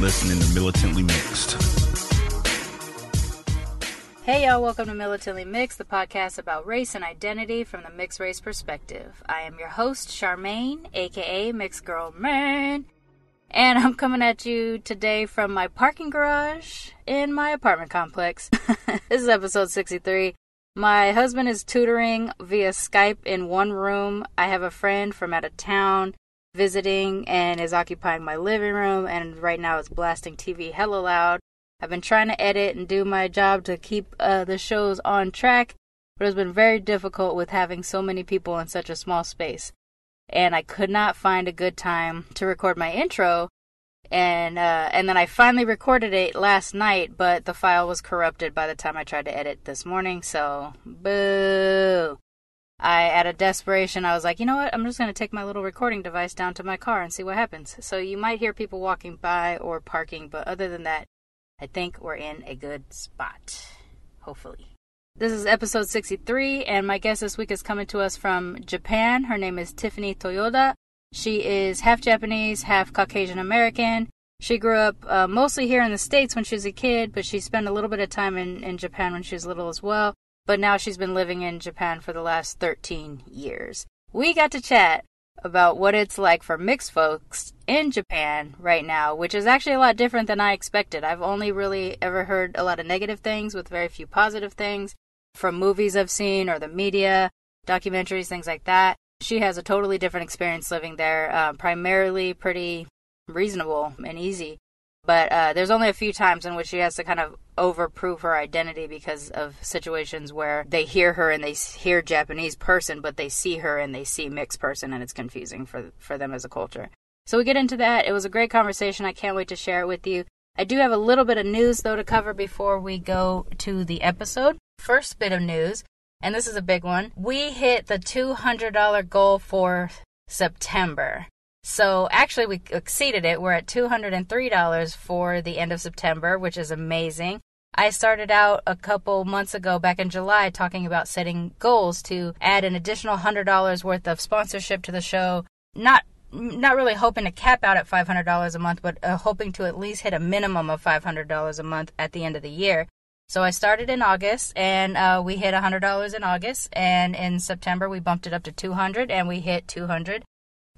listening to Militantly Mixed. Hey y'all, welcome to Militantly Mixed, the podcast about race and identity from the mixed race perspective. I am your host, Sharmane, aka MixedGirlMane, and I'm coming at you today from my parking garage in my apartment complex. this is episode 63. My husband is tutoring via Skype in one room. I have a friend from out of town visiting and is occupying my living room, and right now it's blasting TV hella loud. I've been trying to edit and do my job to keep uh, the shows on track, but it's been very difficult with having so many people in such a small space. And I could not find a good time to record my intro, and uh, and then I finally recorded it last night, but the file was corrupted by the time I tried to edit this morning. So boo! I, out of desperation, I was like, you know what? I'm just gonna take my little recording device down to my car and see what happens. So you might hear people walking by or parking, but other than that, I think we're in a good spot. Hopefully. This is episode 63, and my guest this week is coming to us from Japan. Her name is Tiffany Toyoda. She is half Japanese, half Caucasian American. She grew up uh, mostly here in the States when she was a kid, but she spent a little bit of time in, in Japan when she was little as well. But now she's been living in Japan for the last 13 years. We got to chat about what it's like for mixed folks in Japan right now, which is actually a lot different than I expected. I've only really ever heard a lot of negative things with very few positive things from movies I've seen or the media, documentaries, things like that. She has a totally different experience living there, uh, primarily pretty reasonable and easy. But uh, there's only a few times in which she has to kind of overprove her identity because of situations where they hear her and they hear Japanese person, but they see her and they see mixed person, and it's confusing for for them as a culture. So we get into that. It was a great conversation. I can't wait to share it with you. I do have a little bit of news though to cover before we go to the episode. First bit of news, and this is a big one. We hit the $200 goal for September. So actually, we exceeded it. We're at $203 for the end of September, which is amazing. I started out a couple months ago, back in July, talking about setting goals to add an additional $100 worth of sponsorship to the show. Not not really hoping to cap out at $500 a month, but uh, hoping to at least hit a minimum of $500 a month at the end of the year. So I started in August, and uh, we hit $100 in August, and in September we bumped it up to 200, and we hit 200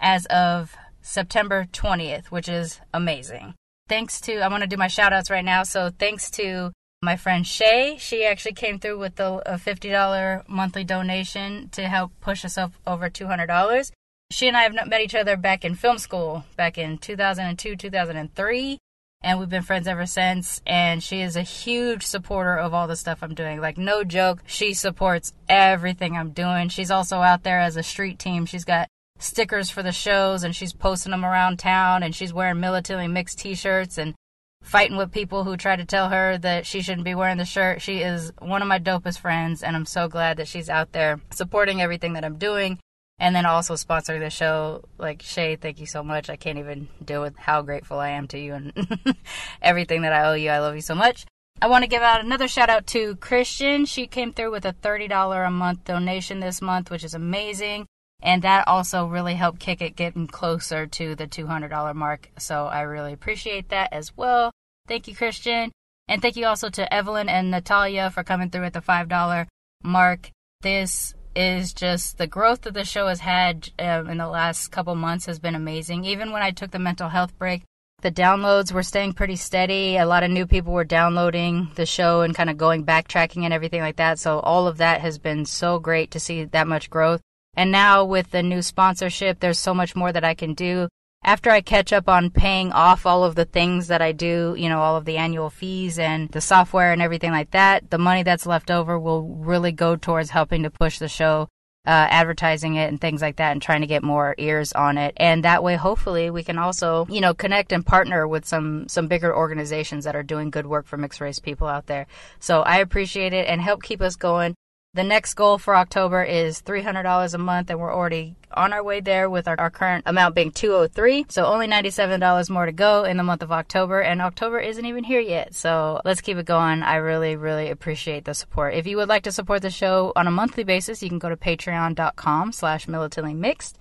as of September 20th, which is amazing. Thanks to, I want to do my shout outs right now. So thanks to my friend Shay. She actually came through with a $50 monthly donation to help push us up over $200. She and I have met each other back in film school, back in 2002, 2003, and we've been friends ever since. And she is a huge supporter of all the stuff I'm doing. Like, no joke, she supports everything I'm doing. She's also out there as a street team. She's got stickers for the shows and she's posting them around town and she's wearing militantly mixed t-shirts and fighting with people who try to tell her that she shouldn't be wearing the shirt. She is one of my dopest friends and I'm so glad that she's out there supporting everything that I'm doing and then also sponsoring the show. Like Shay, thank you so much. I can't even deal with how grateful I am to you and everything that I owe you. I love you so much. I want to give out another shout out to Christian. She came through with a $30 a month donation this month, which is amazing and that also really helped kick it getting closer to the $200 mark. So I really appreciate that as well. Thank you, Christian. And thank you also to Evelyn and Natalia for coming through at the $5 mark. This is just the growth that the show has had um, in the last couple months has been amazing. Even when I took the mental health break, the downloads were staying pretty steady. A lot of new people were downloading the show and kind of going backtracking and everything like that. So all of that has been so great to see that much growth. And now with the new sponsorship, there's so much more that I can do. After I catch up on paying off all of the things that I do, you know, all of the annual fees and the software and everything like that, the money that's left over will really go towards helping to push the show uh, advertising it and things like that and trying to get more ears on it. And that way, hopefully, we can also, you know, connect and partner with some, some bigger organizations that are doing good work for mixed race people out there. So I appreciate it and help keep us going. The next goal for October is $300 a month, and we're already on our way there with our, our current amount being 203 So only $97 more to go in the month of October, and October isn't even here yet. So let's keep it going. I really, really appreciate the support. If you would like to support the show on a monthly basis, you can go to patreon.com slash militantly mixed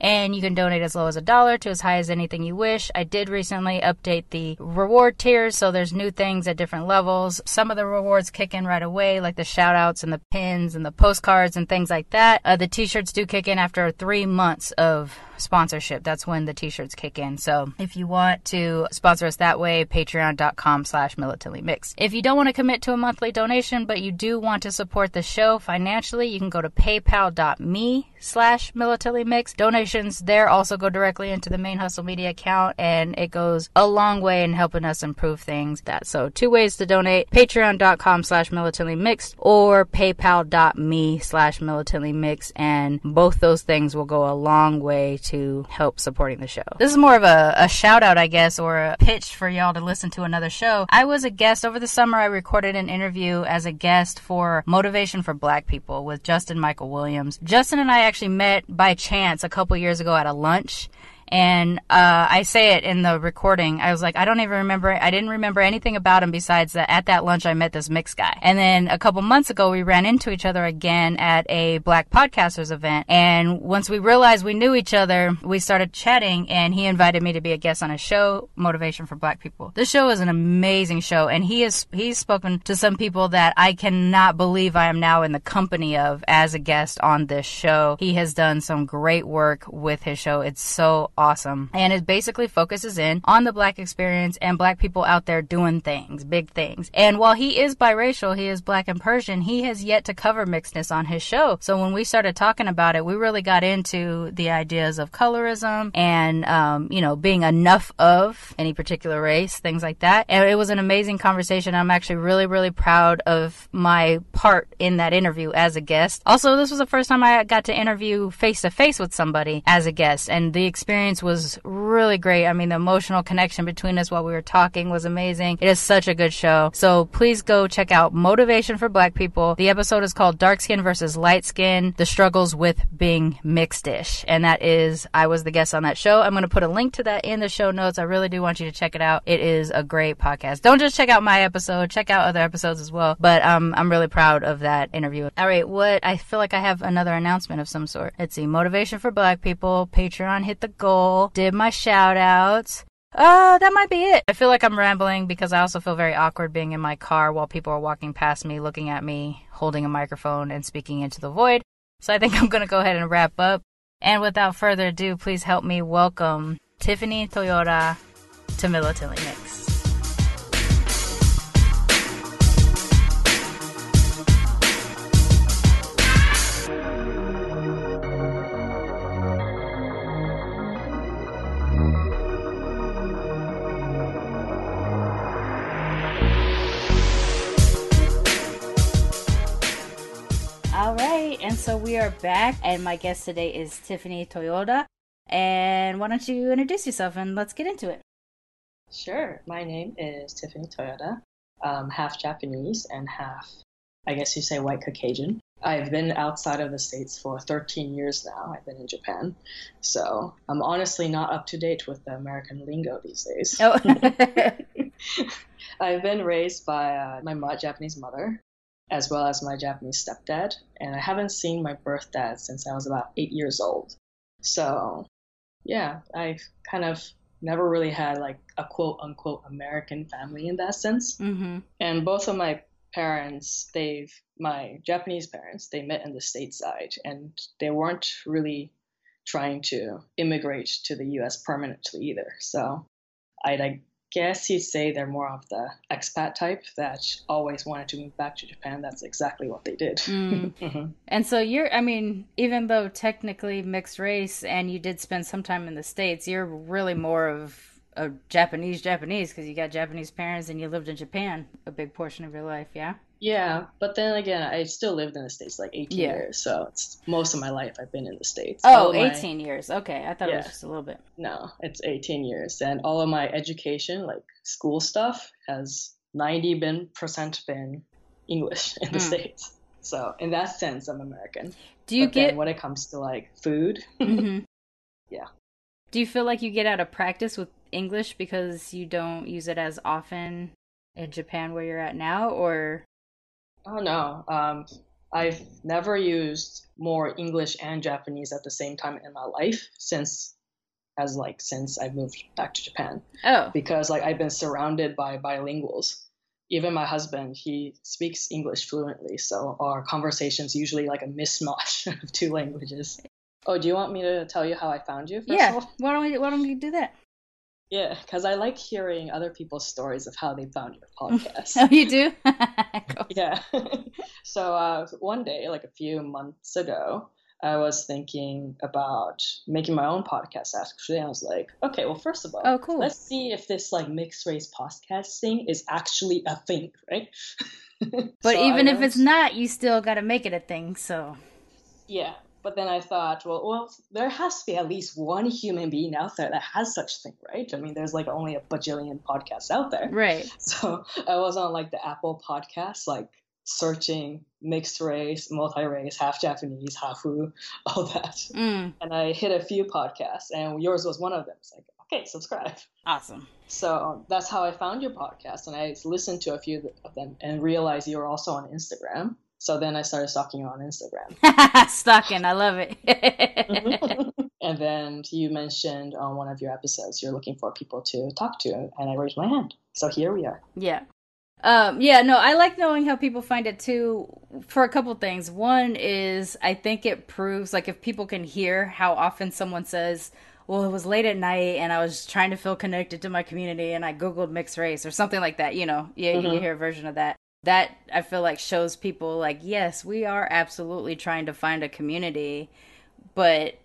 and you can donate as low as a dollar to as high as anything you wish. I did recently update the reward tiers, so there's new things at different levels. Some of the rewards kick in right away, like the shout outs and the pins and the postcards and things like that. Uh, the t shirts do kick in after three months of sponsorship. That's when the t-shirts kick in. So if you want to sponsor us that way, patreon.com slash militantly mixed. If you don't want to commit to a monthly donation, but you do want to support the show financially, you can go to paypal.me slash militantly mixed. Donations there also go directly into the ManeHustle media account and it goes a long way in helping us improve things. That so two ways to donate patreon.com slash militantly mixed or paypal.me slash militantly mixed and both those things will go a long way to help supporting the show. This is more of a, a shout out, I guess, or a pitch for y'all to listen to another show. I was a guest over the summer. I recorded an interview as a guest for Motivation for Black People with Justin Michael Williams. Justin and I actually met by chance a couple years ago at a lunch and uh, I say it in the recording. I was like, I don't even remember. I didn't remember anything about him besides that at that lunch I met this mix guy. And then a couple months ago we ran into each other again at a Black Podcasters event. And once we realized we knew each other, we started chatting. And he invited me to be a guest on a show, Motivation for Black People. This show is an amazing show, and he is he's spoken to some people that I cannot believe I am now in the company of as a guest on this show. He has done some great work with his show. It's so awesome. And it basically focuses in on the black experience and black people out there doing things, big things. And while he is biracial, he is black and Persian, he has yet to cover mixedness on his show. So when we started talking about it, we really got into the ideas of colorism and, um, you know, being enough of any particular race, things like that. And it was an amazing conversation. I'm actually really, really proud of my part in that interview as a guest. Also, this was the first time I got to interview face to face with somebody as a guest, and the experience experience was really great. I mean, the emotional connection between us while we were talking was amazing. It is such a good show. So please go check out Motivation for Black People. The episode is called Dark Skin versus Light Skin, the struggles with being mixed-ish. And that is, I was the guest on that show. I'm going to put a link to that in the show notes. I really do want you to check it out. It is a great podcast. Don't just check out my episode, check out other episodes as well. But um, I'm really proud of that interview. All right, what I feel like I have another announcement of some sort. Let's see, Motivation for Black People, Patreon, hit the goal did my shout outs. Uh, that might be it. I feel like I'm rambling because I also feel very awkward being in my car while people are walking past me, looking at me, holding a microphone, and speaking into the void. So I think I'm going to go ahead and wrap up. And without further ado, please help me welcome Tiffany Toyoda to Militantly Mix. So we are back, and my guest today is Tiffany Toyoda. And why don't you introduce yourself and let's get into it? Sure. My name is Tiffany Toyoda, um, half Japanese and half, I guess you say, white Caucasian. I've been outside of the States for 13 years now. I've been in Japan. So I'm honestly not up to date with the American lingo these days. Oh. I've been raised by uh, my Japanese mother, as well as my Japanese stepdad. And I haven't seen my birth dad since I was about eight years old. So, yeah, I've kind of never really had like a quote unquote American family in that sense. Mm-hmm. And both of my parents, they've, my Japanese parents, they met in the stateside and they weren't really trying to immigrate to the US permanently either. So I like guess you'd say they're more of the expat type that always wanted to move back to Japan. That's exactly what they did. Mm. mm-hmm. And so you're, I mean, even though technically mixed race and you did spend some time in the States, you're really more of a Japanese Japanese because you got Japanese parents and you lived in Japan a big portion of your life, yeah? Yeah, but then again, I still lived in the States like 18 Yeah. years, so it's most of my life I've been in the States. Oh, All of my- 18 years. Okay. I thought it was just a little bit. No, it's 18 years. And all of my education, like school stuff, has 90 been percent been English in the Mm. States. So in that sense, I'm American. Do you but get when it comes to like food, Mhm. Yeah. Do you feel like you get out of practice with English because you don't use it as often in Japan where you're at now or oh no, um, I've never used more English and Japanese at the same time in my life since as like since I moved back to Japan. Oh. because like I've been surrounded by bilinguals. Even my husband, he speaks English fluently, so our conversations usually like a mismatch of two languages. Oh, do you want me to tell you how I found you? First Yeah. Why don't we why don't we do that? Yeah, because I like hearing other people's stories of how they found your podcast. Oh, you do? Yeah. so uh, one day, like a few months ago, I was thinking about making my own podcast. Actually, I was like, okay, well, first of all, Oh, cool. let's see if this like mixed race podcast thing is actually a thing, right? But So I even if it's not, you still got to make it a thing. So, yeah. But then I thought, well, well, there has to be at least one human being out there that has such thing, right? I mean, there's like only a bajillion podcasts out there. right. So I was on like the Apple podcast, like searching mixed race, multi race, half Japanese, half hafu, all that. Mm, And I hit a few podcasts, and yours was one of them. It's like, okay, subscribe. awesome. So that's how I found your podcast, and I listened to a few of them and realized you were also on Instagram. So then I started stalking you on Instagram. Stalking. I love it. and then you mentioned on one of your episodes you're looking for people to talk to, and I raised my hand. So here we are. Yeah. Um, yeah, no, I like knowing how people find it too for a couple things. One is I think it proves like if people can hear how often someone says, Well, it was late at night and I was trying to feel connected to my community and I Googled mixed race or something like that, you know. Yeah, you Mhm. hear a version of that. That I feel like shows people like, yes, we are absolutely trying to find a community, but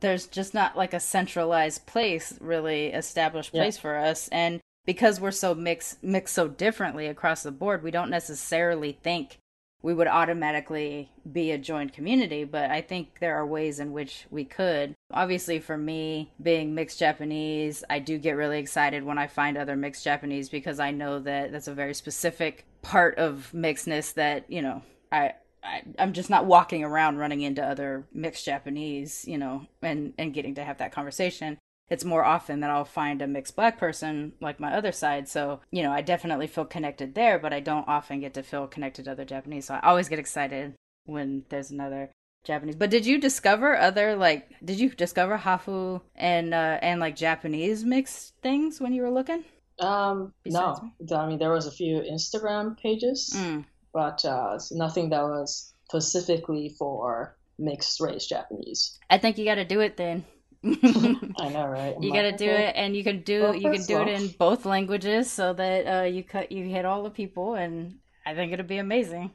there's just not like a centralized place really established Yeah. place for us and because we're so mixed mixed so differently across the board we don't necessarily think we would automatically be a joined community but i think there are ways in which we could obviously for me being mixed japanese i do get really excited when i find other mixed japanese because i know that that's a very specific part of mixedness that you know i I, I'm just not walking around running into other mixed Japanese, you know, and and getting to have that conversation. It's more often that I'll find a mixed black person like my other side. So, you know, I definitely feel connected there, but I don't often get to feel connected to other Japanese. So I always get excited when there's another Japanese. But did you discover other like did you discover hafu and uh and like Japanese mixed things when you were looking? Um, no, I mean there was a few Instagram pages, Mm. but uh, nothing that was specifically for mixed race Japanese. I think you got to do it then. I know, right? I'm you like, got to do okay. it and you can do Well, you can do of it in both languages so that uh you cut you hit all the people and I think it'll be amazing.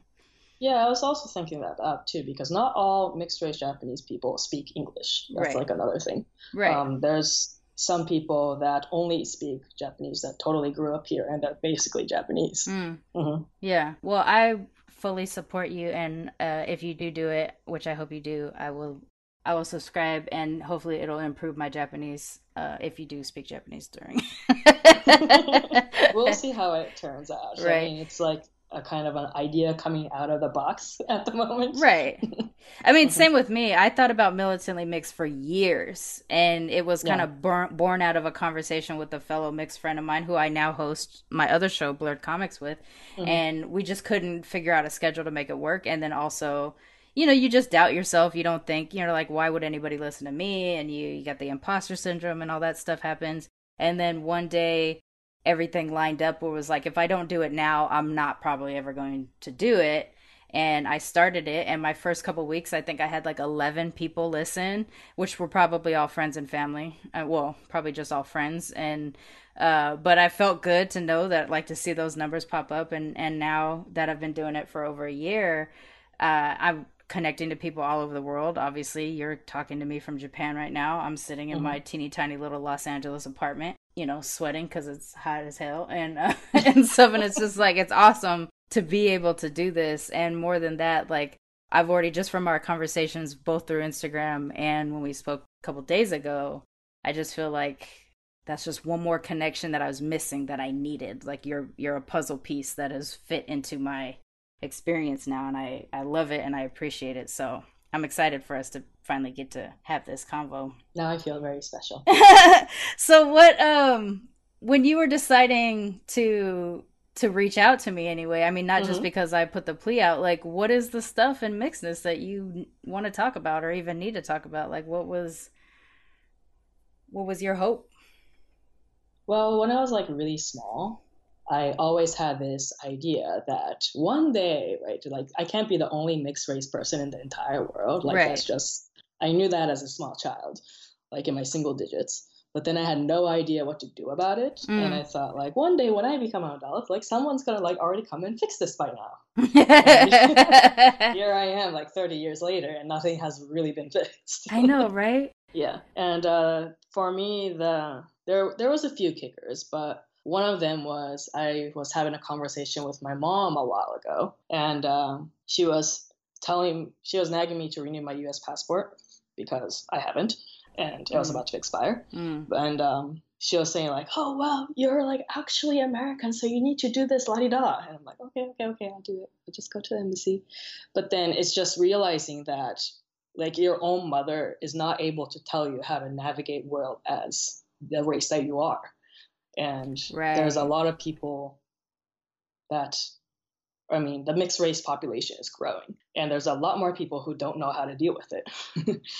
Yeah, I was also thinking that up too because not all mixed race Japanese people speak English. That's Right. like another thing. Right. Um, there's some people that only speak Japanese that totally grew up here and they're basically Japanese. Mm. hmm Yeah. Well, I fully support you, and uh, if you do do it, which I hope you do, I will. I will subscribe, and hopefully, it'll improve my Japanese. Uh, if you do speak Japanese during. we'll see how it turns out. I Right. mean, it's like a kind of an idea coming out of the box at the moment. Right. I mean, Mhm. same with me. I thought about militantly mixed for years, and it was kind Yeah. of born, born out of a conversation with a fellow mixed friend of mine who I now host my other show, Blurred Comics, with. Mhm. And we just couldn't figure out a schedule to make it work. And then also, you know, you just doubt yourself. You don't think, you know, like, why would anybody listen to me? And you, you got the imposter syndrome and all that stuff happens. And then one day, everything lined up where it was like, if I don't do it now, I'm not probably ever going to do it. And I started it, and my first couple weeks, I think I had like 11 people listen, which were probably all friends and family. Uh, well, probably just all friends. And, uh, but I felt good to know that, like, to see those numbers pop up. And, and now that I've been doing it for over a year, uh, I'm connecting to people all over the world. Obviously, you're talking to me from Japan right now. I'm sitting in Mhm. my teeny tiny little Los Angeles apartment, you know, sweating because it's hot as hell and uh, and stuff. And it's just like it's awesome to be able to do this and more than that like I've already just from our conversations both through Instagram and when we spoke a couple days ago, I just feel like that's just one more connection that I was missing that I needed. Like you're you're a puzzle piece that has fit into my experience now and I I love it and I appreciate it. So, I'm excited for us to finally get to have this convo. Now I feel very special. so what um when you were deciding to to reach out to me anyway. I mean, not mm-hmm. just because I put the plea out. Like, what is the stuff in mixedness that you want to talk about, or even need to talk about? Like, what was what was your hope? Well, when I was like really small, I always had this idea that one day, right, like I can't be the only mixed race person in the entire world. Like right. that's just I knew that as a small child, like in my single digits but then I had no idea what to do about it. Mm. And I thought, like, one day when I become an adult, like, someone's gonna like already come and fix this by now. here I am, like 30 years later, and nothing has really been fixed. I know, right? yeah. And uh, for me, the there there was a few kickers, but one of them was I was having a conversation with my mom a while ago, and um, she was telling she was nagging me to renew my U.S. passport because I haven't and it was mm. about to expire. Mm. And um, she was saying like, "Oh well, you're like actually American, so you need to do this la di da." And I'm like, "Okay, okay, okay, I'll do it. I'll just go to the embassy." But then it's just realizing that like your own mother is not able to tell you how to navigate world as the race that you are, and right. there's a lot of people that. I mean, the mixed race population is growing, and there's a lot more people who don't know how to deal with it.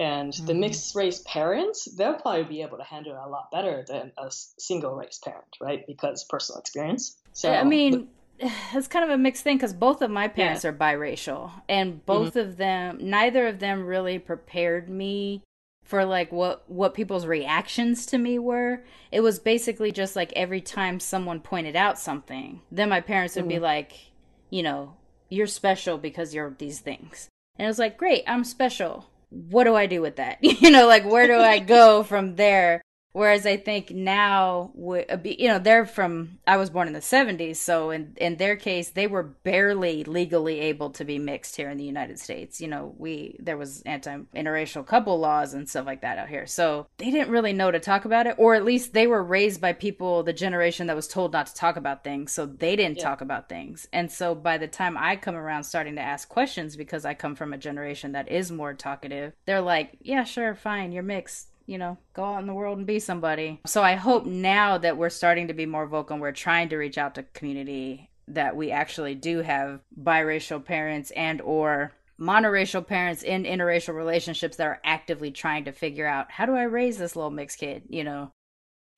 And mm-hmm. the mixed race parents, they'll probably be able to handle it a lot better than a single race parent, right? Because personal experience. So I mean, it's kind of a mixed thing because both of my parents yeah. are biracial, and both mm-hmm. of them, neither of them really prepared me for like what what people's reactions to me were. It was basically just like every time someone pointed out something, then my parents would mm-hmm. be like, you know, you're special because you're these things. And it was like, great, I'm special what do I do with that? you know, like where do I go from there? Whereas I think now, uh, you know, they're from, I was born in the 70s. So in, in their case, they were barely legally able to be mixed here in the United States. You know, we, there was anti interracial couple laws and stuff like that out here. So they didn't really know to talk about it, or at least they were raised by people, the generation that was told not to talk about things. So they didn't yeah. talk about things. And so by the time I come around starting to ask questions, because I come from a generation that is more talkative, they're like, yeah, sure, fine, you're mixed you know, go out in the world and be somebody. So I hope now that we're starting to be more vocal and we're trying to reach out to community that we actually do have biracial parents and or monoracial parents in interracial relationships that are actively trying to figure out how do I raise this little mixed kid, you know.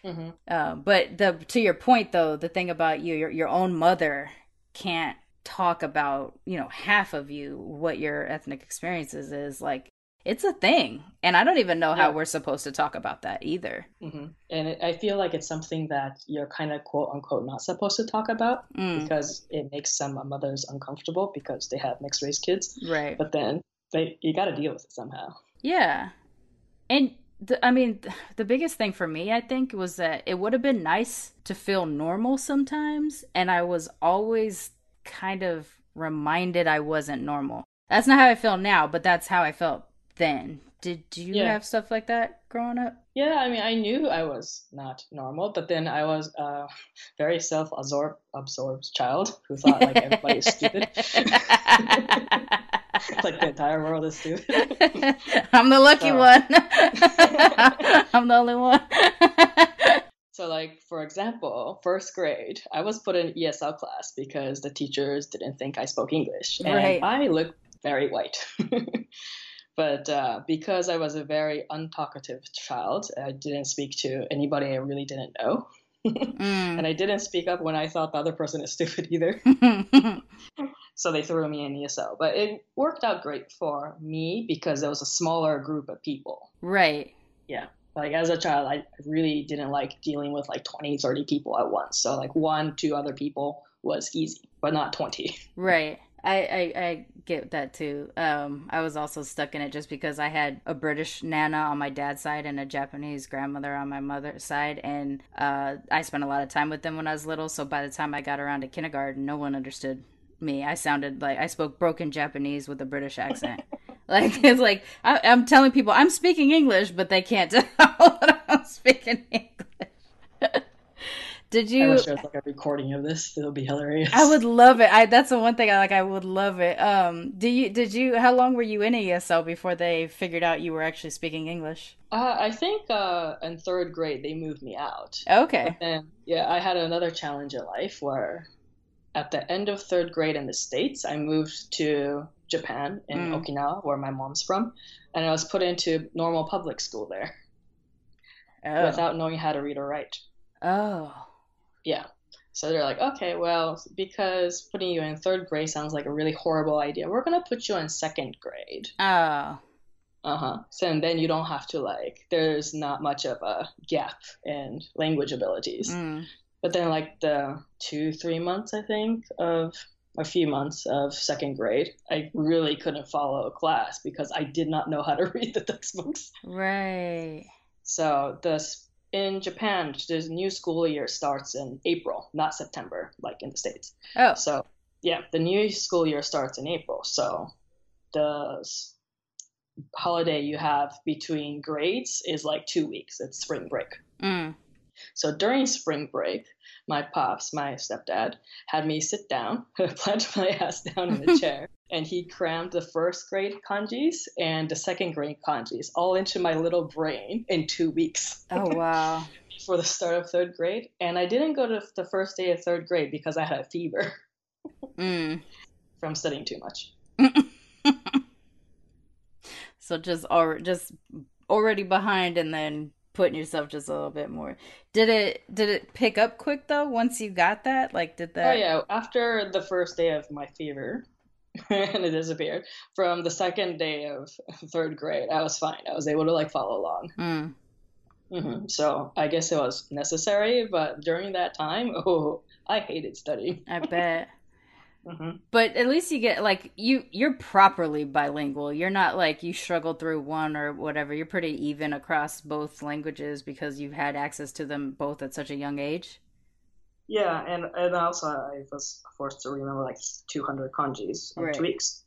Mm-hmm. Uh, but the to your point though, the thing about you, your your own mother can't talk about you know half of you what your ethnic experiences is like it's a thing and i don't even know how we're supposed to talk about that either. Mm-hmm. and it, i feel like it's something that you're kind of quote unquote not supposed to talk about mm. because it makes some mothers uncomfortable because they have mixed race kids. Right. But then they you got to deal with it somehow. Yeah. And the, i mean the biggest thing for me i think was that it would have been nice to feel normal sometimes and i was always kind of reminded i wasn't normal. That's not how i feel now but that's how i felt then. Did you yeah. have stuff like that growing up? Yeah, I mean, I knew I was not normal, but then I was a very self-absorbed child who thought like everybody is stupid. like the entire world is stupid. I'm the lucky so. one. I'm the only one. So, like for example, first grade, I was put in ESL class because the teachers didn't think I spoke English, and right. I looked very white. But uh, because I was a very untalkative child, I didn't speak to anybody I really didn't know. mm. And I didn't speak up when I thought the other person is stupid either. so they threw me in ESL. But it worked out great for me because it was a smaller group of people. Right. Yeah. Like as a child, I really didn't like dealing with like 20, 30 people at once. So like one, two other people was easy, but not 20. Right. I, I, I get that too. Um, I was also stuck in it just because I had a British nana on my dad's side and a Japanese grandmother on my mother's side, and uh, I spent a lot of time with them when I was little. So by the time I got around to kindergarten, no one understood me. I sounded like I spoke broken Japanese with a British accent. like it's like I, am telling people I'm speaking English, but they can't tell that I'm speaking English. Did you? I wish there was like a recording of this. It would be hilarious. I would love it. I that's the one thing I like. I would love it. Um, do you? Did you? How long were you in ESL before they figured out you were actually speaking English? Uh, I think uh, in third grade they moved me out. Okay. And yeah, I had another challenge in life where, at the end of third grade in the states, I moved to Japan in mm. Okinawa, where my mom's from, and I was put into normal public school there, oh. without knowing how to read or write. Oh. Yeah. So they're like, okay, well, because putting you in third grade sounds like a really horrible idea, we're gonna put you in second grade. Oh. Uh huh. So and then you don't have to like. There's not much of a gap in language abilities. Mm. But then like the two three months I think of a few months of second grade, I really couldn't follow a class because I did not know how to read the textbooks. Right. So the in Japan, the new school year starts in April, not September, like in the States. Oh. So, yeah, the new school year starts in April. So, the holiday you have between grades is like two weeks. It's spring break. Mm. So, during spring break, my pops, my stepdad, had me sit down, plant my ass down in the chair, and he crammed the first grade kanjis and the second grade kanjis all into my little brain in two weeks. Oh, wow. for the start of third grade. And I didn't go to the first day of third grade because I had a fever mm. from studying too much. so just just already behind and then putting yourself just a little bit more. Did it did it pick up quick though once you got that? Like did that Oh yeah, after the first day of my fever, and it disappeared. From the second day of third grade, I was fine. I was able to like follow along. Mm. Mm-hmm. So I guess it was necessary, but during that time, oh, I hated studying. I bet. Mm-hmm. But at least you get like you you're properly bilingual. You're not like you struggle through one or whatever. You're pretty even across both languages because you've had access to them both at such a young age. Yeah, and and also I was forced to remember like 200 kanjis in right. two weeks.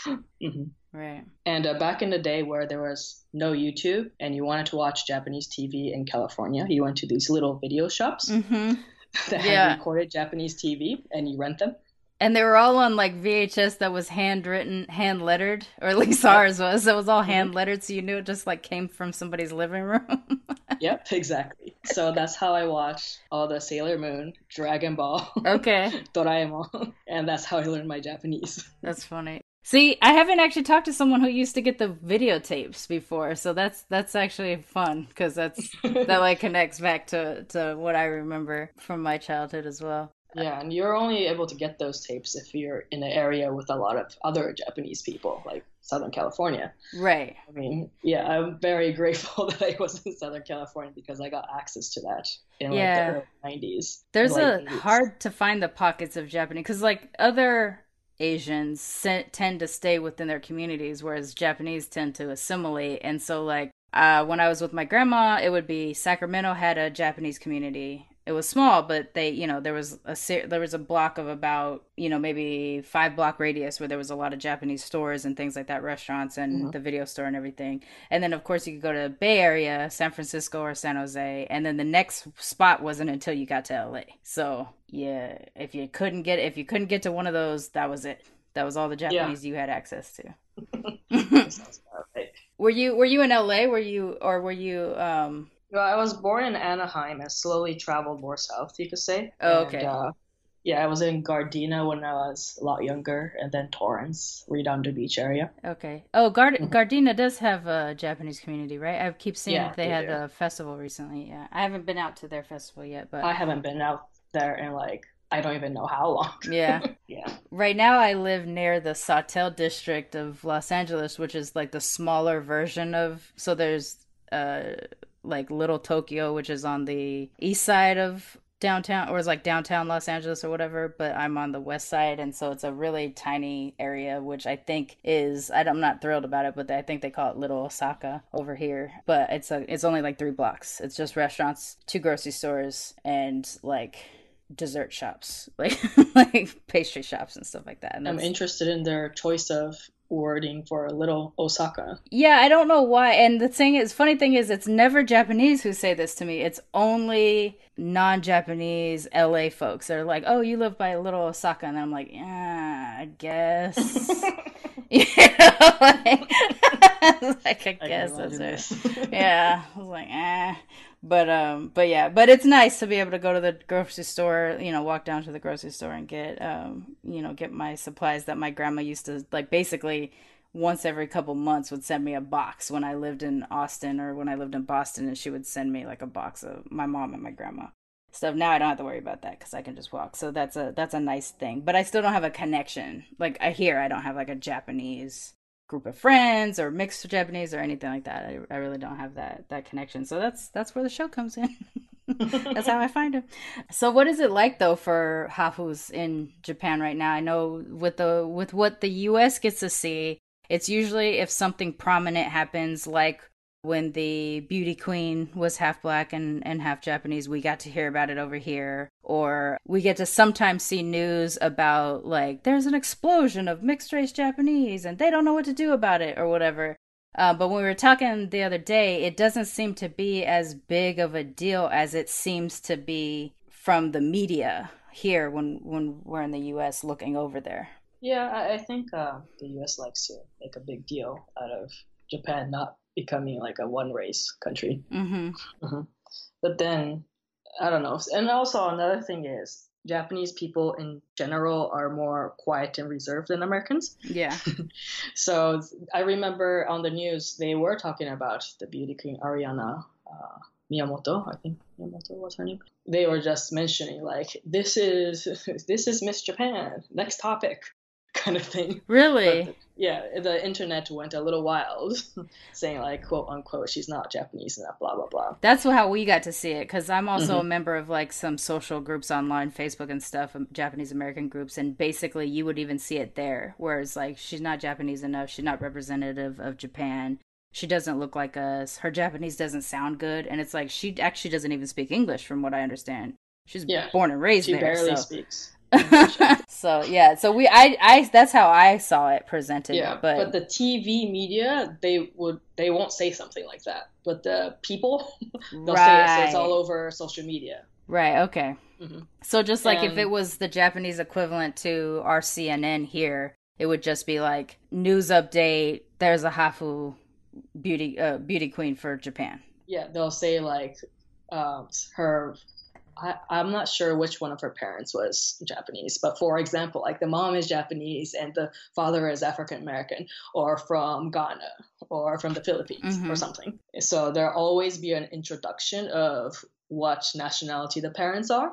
mm-hmm. Right. And uh, back in the day where there was no YouTube and you wanted to watch Japanese TV in California, you went to these little video shops mm-hmm. that yeah. had recorded Japanese TV and you rent them. And they were all on like VHS that was handwritten, hand lettered, or at least ours was. It was all hand mm-hmm. lettered, so you knew it just like came from somebody's living room. yep, exactly. So that's how I watched all the Sailor Moon, Dragon Ball, okay, Doraemon, and that's how I learned my Japanese. That's funny. See, I haven't actually talked to someone who used to get the videotapes before, so that's that's actually fun because that's that like connects back to to what I remember from my childhood as well. Yeah, and you're only able to get those tapes if you're in an area with a lot of other Japanese people, like Southern California. Right. I mean, yeah, I'm very grateful that I was in Southern California because I got access to that in yeah. like the 90s. There's a 80s. hard to find the pockets of Japanese because like other Asians tend to stay within their communities, whereas Japanese tend to assimilate. And so, like, uh, when I was with my grandma, it would be Sacramento had a Japanese community. It was small, but they, you know, there was a there was a block of about, you know, maybe five block radius where there was a lot of Japanese stores and things like that, restaurants and mm-hmm. the video store and everything. And then, of course, you could go to Bay Area, San Francisco or San Jose, and then the next spot wasn't until you got to LA. So yeah, if you couldn't get if you couldn't get to one of those, that was it. That was all the Japanese yeah. you had access to. Were you were you in LA? Were you or were you um well, I was born in Anaheim and slowly traveled more south, you could say. Oh, okay. And, uh, yeah, I was in Gardena when I was a lot younger, and then Torrance, Redondo Beach area. Okay. Oh, Gard- mm-hmm. Gardena does have a Japanese community, right? I keep seeing yeah, they, they had do. a festival recently. Yeah, I haven't been out to their festival yet, but I haven't been out there in like I don't even know how long. Yeah. yeah. Right now, I live near the Sawtelle district of Los Angeles, which is like the smaller version of. So there's uh like Little Tokyo, which is on the east side of downtown or it's like downtown Los Angeles or whatever, but I'm on the west side and so it's a really tiny area which I think is I'm not thrilled about it, but I think they call it Little Osaka over here. But it's a it's only like 3 blocks. It's just restaurants, two grocery stores and like dessert shops, like like pastry shops and stuff like that. And I'm interested in their choice of wording for a little Osaka. Yeah, I don't know why. And the thing is, funny thing is, it's never Japanese who say this to me. It's only non-Japanese LA folks. They're like, "Oh, you live by Little Osaka," and I'm like, "Yeah, I guess." you know, like, like I, I guess that's it. yeah, I was like, eh. But um, but yeah, but it's nice to be able to go to the grocery store, you know, walk down to the grocery store and get um, you know, get my supplies that my grandma used to like basically once every couple months would send me a box when I lived in Austin or when I lived in Boston and she would send me like a box of my mom and my grandma stuff. Now I don't have to worry about that cuz I can just walk. So that's a that's a nice thing. But I still don't have a connection. Like I hear I don't have like a Japanese group of friends or mixed Japanese or anything like that. I, I really don't have that that connection. So that's that's where the show comes in. that's how I find him. So what is it like though for hafus in Japan right now? I know with the with what the US gets to see, it's usually if something prominent happens like when the beauty queen was half black and, and half Japanese, we got to hear about it over here. Or we get to sometimes see news about, like, there's an explosion of mixed race Japanese and they don't know what to do about it or whatever. Uh, but when we were talking the other day, it doesn't seem to be as big of a deal as it seems to be from the media here when, when we're in the US looking over there. Yeah, I, think uh, the US likes to make a big deal out of Japan not becoming like a one race country. Mm-hmm. Mm-hmm. But then, I don't know. And also, another thing is Japanese people in general are more quiet and reserved than Americans. Yeah. so I remember on the news they were talking about the beauty queen Ariana uh, Miyamoto. I think Miyamoto was her name. They were just mentioning like this is this is Miss Japan. Next topic kind of thing. Really? But, yeah, the internet went a little wild, saying like quote unquote she's not Japanese and that blah blah blah. That's how we got to see it because I'm also mm-hmm. a member of like some social groups online, Facebook and stuff, um, Japanese American groups, and basically you would even see it there. Whereas like she's not Japanese enough, she's not representative of Japan. She doesn't look like us. Her Japanese doesn't sound good, and it's like she actually doesn't even speak English, from what I understand. She's yeah. born and raised she there. She barely so. speaks. so yeah, so we I I that's how I saw it presented. Yeah, but, but the TV media they would they won't say something like that, but the people they'll right. say it, so it's all over social media. Right. Okay. Mm-hmm. So just like and, if it was the Japanese equivalent to our CNN here, it would just be like news update. There's a hafu beauty uh, beauty queen for Japan. Yeah, they'll say like um, her I, I'm not sure which one of her parents was Japanese, but for example, like the mom is Japanese and the father is African American or from Ghana or from the Philippines mm-hmm. or something. So there'll always be an introduction of what nationality the parents are.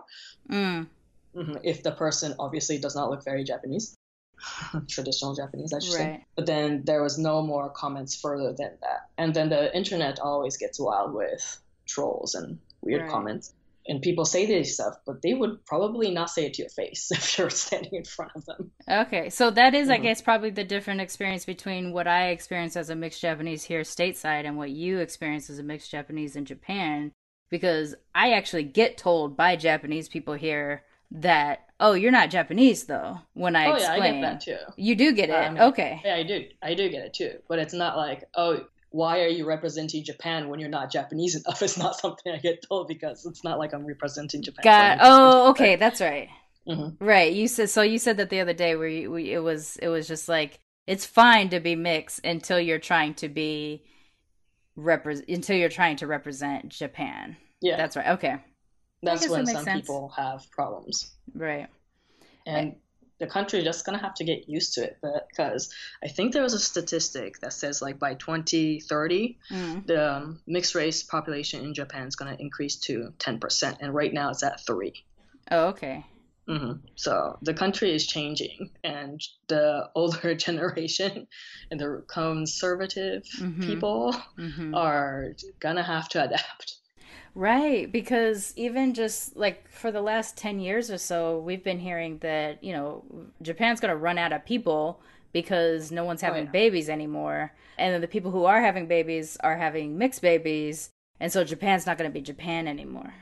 Mm. Mm-hmm. If the person obviously does not look very Japanese. traditional Japanese, I should right. say. But then there was no more comments further than that. And then the internet always gets wild with trolls and weird right. comments and people say this stuff, but they would probably not say it to your face if you're standing in front of them. Okay, so that is, mm-hmm. I guess, probably the different experience between what I experience as a mixed Japanese here stateside and what you experience as a mixed Japanese in Japan. Because I actually get told by Japanese people here that, oh, you're not Japanese though. When I oh, explain, yeah, I get that too. You do get it, um, okay? Yeah, I do. I do get it too. But it's not like, oh, why are you representing Japan when you're not Japanese enough? It's not something I get told because it's not like I'm representing Japan. Got oh, okay, that's right. Mm-hmm. Right. You said so. You said that the other day where you, we, it was it was just like it's fine to be mixed until you're trying to be represent until you're trying to represent Japan. Yeah, that's right. Okay, that's when that some sense. people have problems. Right. And the country just gonna have to get used to it because I think there was a statistic that says like by 2030 mm. the um, mixed race population in Japan is gonna increase to 10% and right now it's at three. Oh, okay. Mm-hmm. So the country is changing, and the older generation and the conservative mm-hmm. people mm-hmm. are gonna have to adapt. Right, because even just like for the last 10 years or so, we've been hearing that, you know, Japan's going to run out of people because no one's oh, having oh, yeah. babies anymore. And then the people who are having babies are having mixed babies. And so Japan's not going to be Japan anymore.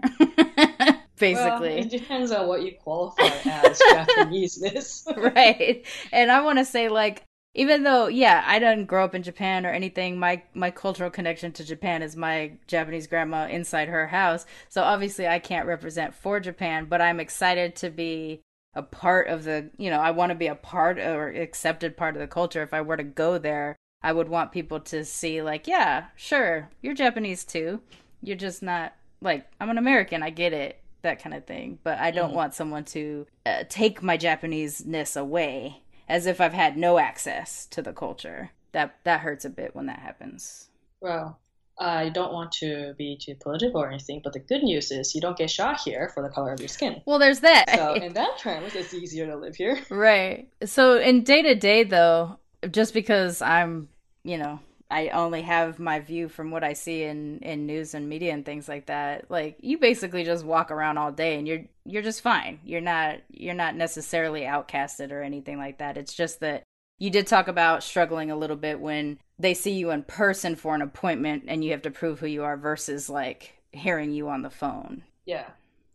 Basically. Well, it depends on what you qualify as Japaneseness. right. And I want to say, like, even though yeah i didn't grow up in japan or anything my my cultural connection to japan is my japanese grandma inside her house. So obviously i can't represent for japan but i'm excited to be a part of the you know i want to be a part or accepted part of the culture. If i were to go there i would want people to see like yeah sure you're japanese too. You're just not like i'm an american i get it that kind of thing. But i don't mm. want someone to uh, take my japanese-ness away as if I've had no access to the culture. That that hurts a bit when that happens. Well, I don't want to be too political or anything, but the good news is you don't get shot here for the color of your skin. Well, there's that. So in that terms, it's easier to live here. Right. So in day to day, though, just because I'm, you know, I only have my view from what I see in in news and media and things like that. Like you basically just walk around all day and you're you're just fine. You're not you're not necessarily outcasted or anything like that. It's just that you did talk about struggling a little bit when they see you in person for an appointment and you have to prove who you are versus like hearing you on the phone. Yeah.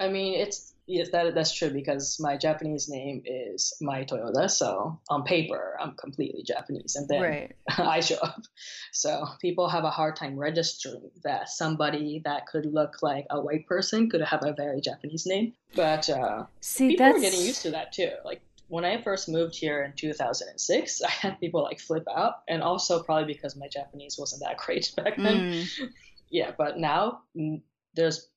I mean, it's yes, that that's true because my Japanese name is Mai Toyoda. So on paper, I'm completely Japanese, and then right. I show up. So people have a hard time registering that somebody that could look like a white person could have a very Japanese name. But uh, See, people that's... are getting used to that too. Like when I first moved here in 2006, I had people like flip out, and also probably because my Japanese wasn't that great back then. Mm. Yeah, but now mm, there's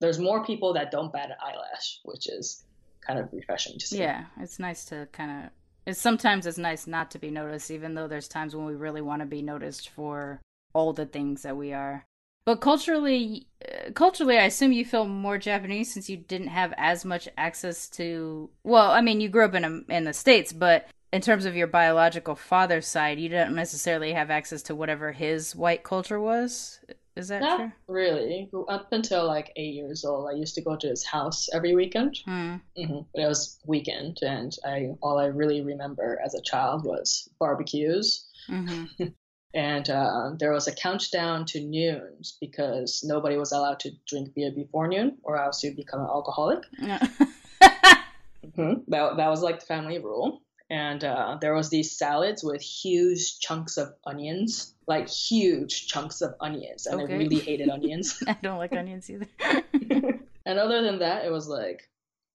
there's more people that don't bat an eyelash, which is kind of refreshing to see. Yeah, it's nice to kind of. It's sometimes it's nice not to be noticed, even though there's times when we really want to be noticed for all the things that we are. But culturally, uh, culturally, I assume you feel more Japanese since you didn't have as much access to. Well, I mean, you grew up in a, in the states, but in terms of your biological father's side, you don't necessarily have access to whatever his white culture was. Is that Not true? really. Up until like eight years old, I used to go to his house every weekend. Hmm. Mm-hmm. But it was weekend, and I all I really remember as a child was barbecues. Mm-hmm. and uh, there was a countdown to noon because nobody was allowed to drink beer before noon, or else you'd become an alcoholic. mm-hmm. That that was like the family rule and uh, there was these salads with huge chunks of onions like huge chunks of onions and okay. i really hated onions. I don't like onions either. And other than that it was like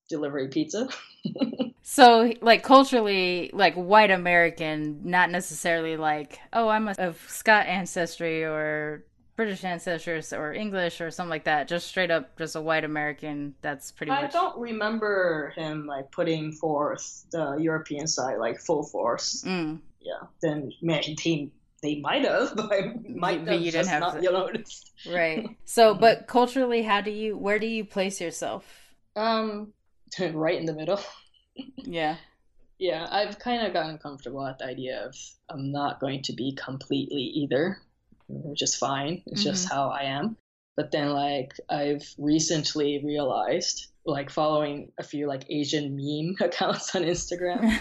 delivery pizza. So like culturally like white american not necessarily like oh i'm a, of scott ancestry or British ancestors or English or something like that. Just straight up, just a white American. That's pretty I much. I don't remember him like putting forth the European side like full force. Mm. Yeah, then man, he they might have, but I might have you just have not to... noticed. Right. So, but culturally, how do you? Where do you place yourself? Um, right in the middle. yeah. Yeah, I've kind of gotten comfortable at the idea of I'm not going to be completely either which is fine. It's mm-hmm. just how I am. But then like I've recently realized like following a few like Asian meme accounts on Instagram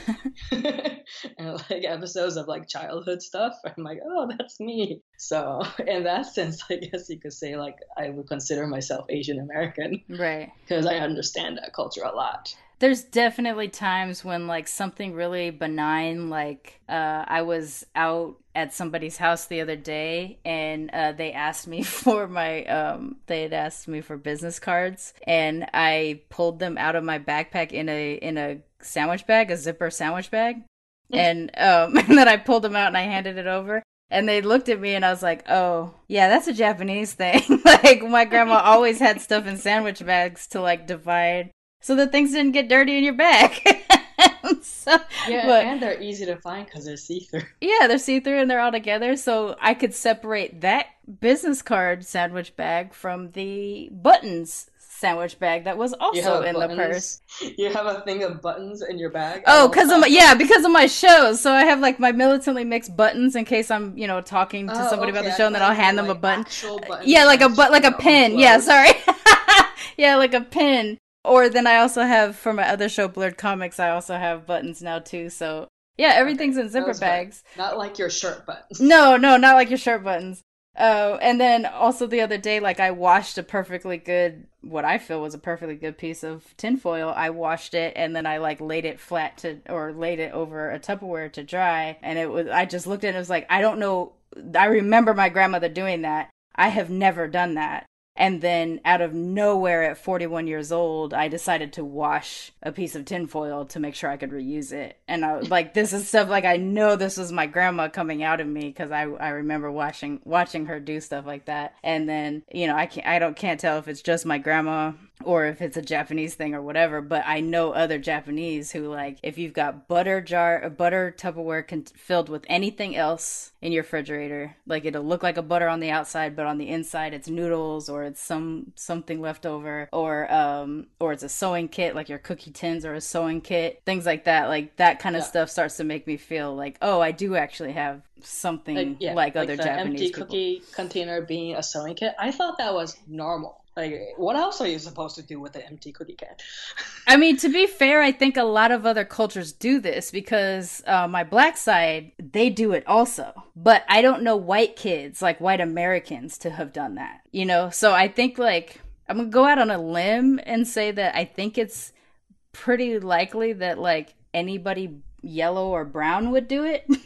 and like episodes of like childhood stuff. I'm like, oh, that's me. So in that sense, I guess you could say like I would consider myself Asian American, right? Because I understand that culture a lot there's definitely times when like something really benign like uh, i was out at somebody's house the other day and uh, they asked me for my um, they had asked me for business cards and i pulled them out of my backpack in a in a sandwich bag a zipper sandwich bag and um, and then i pulled them out and i handed it over and they looked at me and I was like, "Oh, yeah, that's a Japanese thing." like my grandma always had stuff in sandwich bags to like divide so that things didn't get dirty in your bag. so, yeah, but, and they're easy to find because they're see through. Yeah, they're see through and they're all together. So I could separate that business card sandwich bag from the buttons sandwich bag that was also in buttons. the purse. You have a thing of buttons in your bag. Oh, because of my, yeah, because of my shows. So I have like my militantly mixed buttons in case I'm you know talking to oh, somebody okay. about the show, and then I'll hand them like a button. Yeah, like a but like a pin. Yeah, sorry. yeah, like a pin. Or then I also have for my other show, Blurred Comics. I also have buttons now too. So yeah, everything's okay. in zipper bags. Not like your shirt buttons. No, no, not like your shirt buttons. Oh, and then also the other day, like I washed a perfectly good, what I feel was a perfectly good piece of tinfoil. I washed it and then I like laid it flat to, or laid it over a Tupperware to dry. And it was, I just looked at it, it was like, I don't know. I remember my grandmother doing that. I have never done that. And then out of nowhere at 41 years old, I decided to wash a piece of tinfoil to make sure I could reuse it. And I was like, this is stuff like I know this was my grandma coming out of me because I, I remember watching watching her do stuff like that. And then, you know, I can't I don't can't tell if it's just my grandma or if it's a Japanese thing or whatever. But I know other Japanese who like if you've got butter jar, a butter Tupperware con- filled with anything else in your refrigerator, like it'll look like a butter on the outside, but on the inside it's noodles or it's some something left over, or um or it's a sewing kit like your cookie tins or a sewing kit, things like that. Like that kind of yeah. stuff starts to make me feel like oh I do actually have something like, yeah, like, like other the Japanese empty people. cookie container being a sewing kit. I thought that was normal like, what else are you supposed to do with an empty cookie can? I mean, to be fair, I think a lot of other cultures do this because uh, my black side, they do it also. But I don't know white kids, like white Americans, to have done that, you know? So I think, like, I'm to go out on a limb and say that I think it's pretty likely that, like, anybody yellow or brown would do it.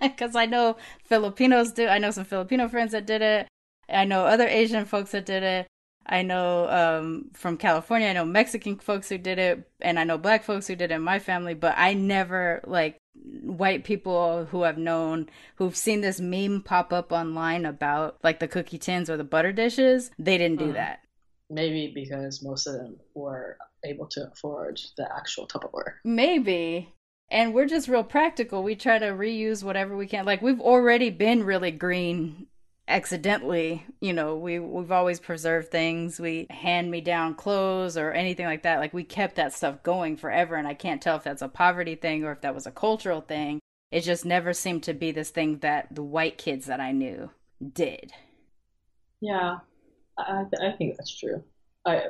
Because I know Filipinos do. I know some Filipino friends that did it. I know other Asian folks that did it. I know um, from California, I know Mexican folks who did it, and I know black folks who did it in my family, but I never, like, white people who I've known who've seen this meme pop up online about, like, the cookie tins or the butter dishes, they didn't do mm. that. Maybe because most of them were able to afford the actual Tupperware. Maybe. And we're just real practical. We try to reuse whatever we can. Like, we've already been really green accidentally you know we we've always preserved things. We hand me down clothes or anything like that. Like we kept that stuff going forever and i can't tell if that's a poverty thing or if that was a cultural thing. It just never seemed to be this thing that the white kids that i knew did. Yeah. I i think that's true. I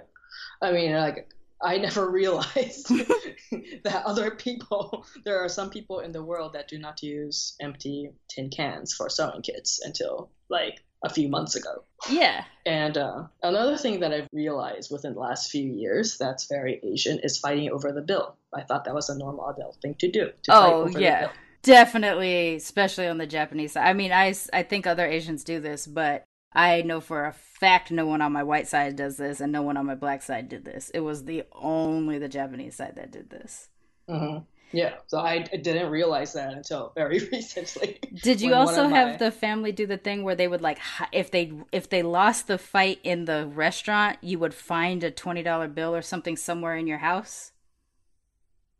i mean like I never realized that other people, there are some people in the world that do not use empty tin cans for sewing kits until like a few months ago. Yeah. And uh, another thing that I've realized within the last few years that's very Asian is fighting over the bill. I thought that was a normal adult thing to do. To oh, yeah. Definitely, especially on the Japanese side. I mean, I, I think other Asians do this, but I know for a fact no one on my white side does this, and no one on my black side did this. It was the only the Japanese side that did this. Mm-hmm. Yeah, so I didn't realize that until very recently. Did you also have my... the family do the thing where they would like if they if they lost the fight in the restaurant, you would find a twenty dollar bill or something somewhere in your house?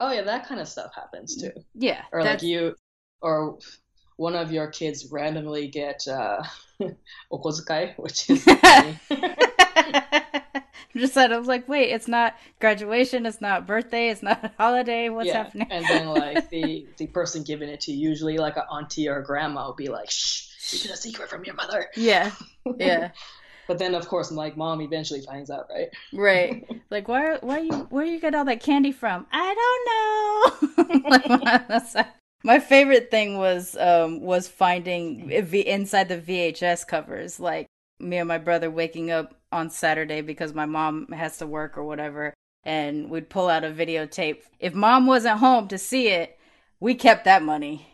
Oh yeah, that kind of stuff happens too. Yeah, or that's... like you, or one of your kids randomly get uh, okozukai, which is. just said, I was like, wait, it's not graduation, it's not birthday, it's not holiday. What's yeah. happening? and then like the the person giving it to you, usually like an auntie or a grandma, will be like, shh, keep it a secret from your mother. Yeah, yeah. but then of course, like mom eventually finds out, right? Right. Like, where where you where you get all that candy from? I don't know. My favorite thing was um was finding inside the VHS covers, like me and my brother waking up on Saturday because my mom has to work or whatever, and we'd pull out a videotape. If mom wasn't home to see it, we kept that money.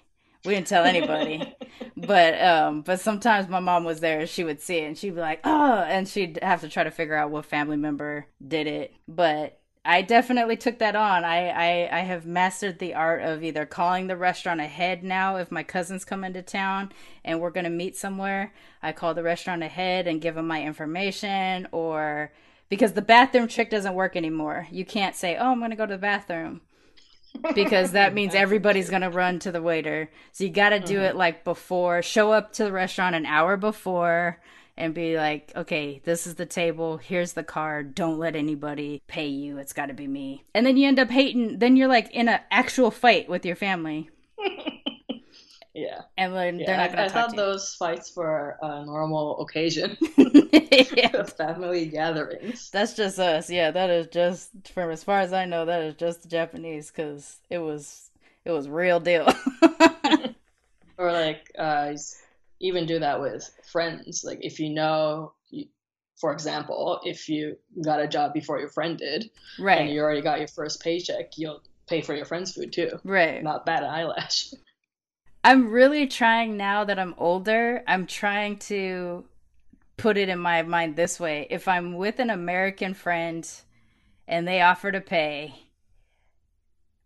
We didn't tell anybody. but um but sometimes my mom was there and she would see it and she'd be like, "Oh," and she'd have to try to figure out what family member did it. But I definitely took that on. I, I I have mastered the art of either calling the restaurant ahead now if my cousins come into town and we're gonna meet somewhere. I call the restaurant ahead and give them my information, or because the bathroom trick doesn't work anymore. You can't say, "Oh, I'm gonna go to the bathroom," because that means everybody's gonna run to the waiter. So you got to do mm-hmm. it like before. Show up to the restaurant an hour before and be like, okay, this is the table, here's the card, don't let anybody pay you, it's got to be me. And then you end up hating, then you're like in an actual fight with your family. yeah. And then Yeah, they're not I, going to talk thought to you. those fights were a normal occasion Yeah. family gatherings. That's just us. Yeah, that is just from as far as I know, that is just Japanese because it was it was real deal. Or like, uh, even do that with friends. Like, if you know, you, for example, if you got a job before your friend did, right, and you already got your first paycheck, you'll pay for your friend's food too. right. Not bad eyelash. I'm really trying now that I'm older. I'm trying to put it in my mind this way: if I'm with an American friend and they offer to pay,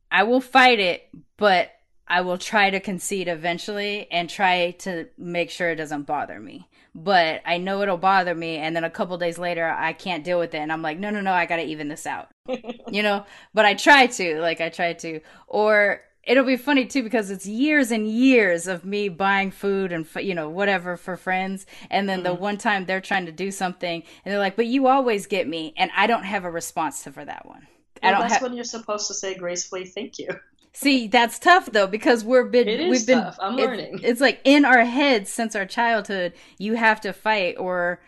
I will fight it, but I will try to concede eventually and try to make sure it doesn't bother me. But I know it'll bother me, and then a couple days later, I can't deal with it, and I'm like, no, no, no, I gotta even this out, you know. But I try to, like, I try to, or it'll be funny too because it's years and years of me buying food and you know whatever for friends, and then the mm-hmm. one time they're trying to do something, and they're like, but you always get me, and I don't have a response to for that one. I Well, that's have. when you're supposed to say gracefully thank you. See, that's tough though because we're been It is we've been tough. I'm it- learning. It's like in our heads since our childhood, you have to fight or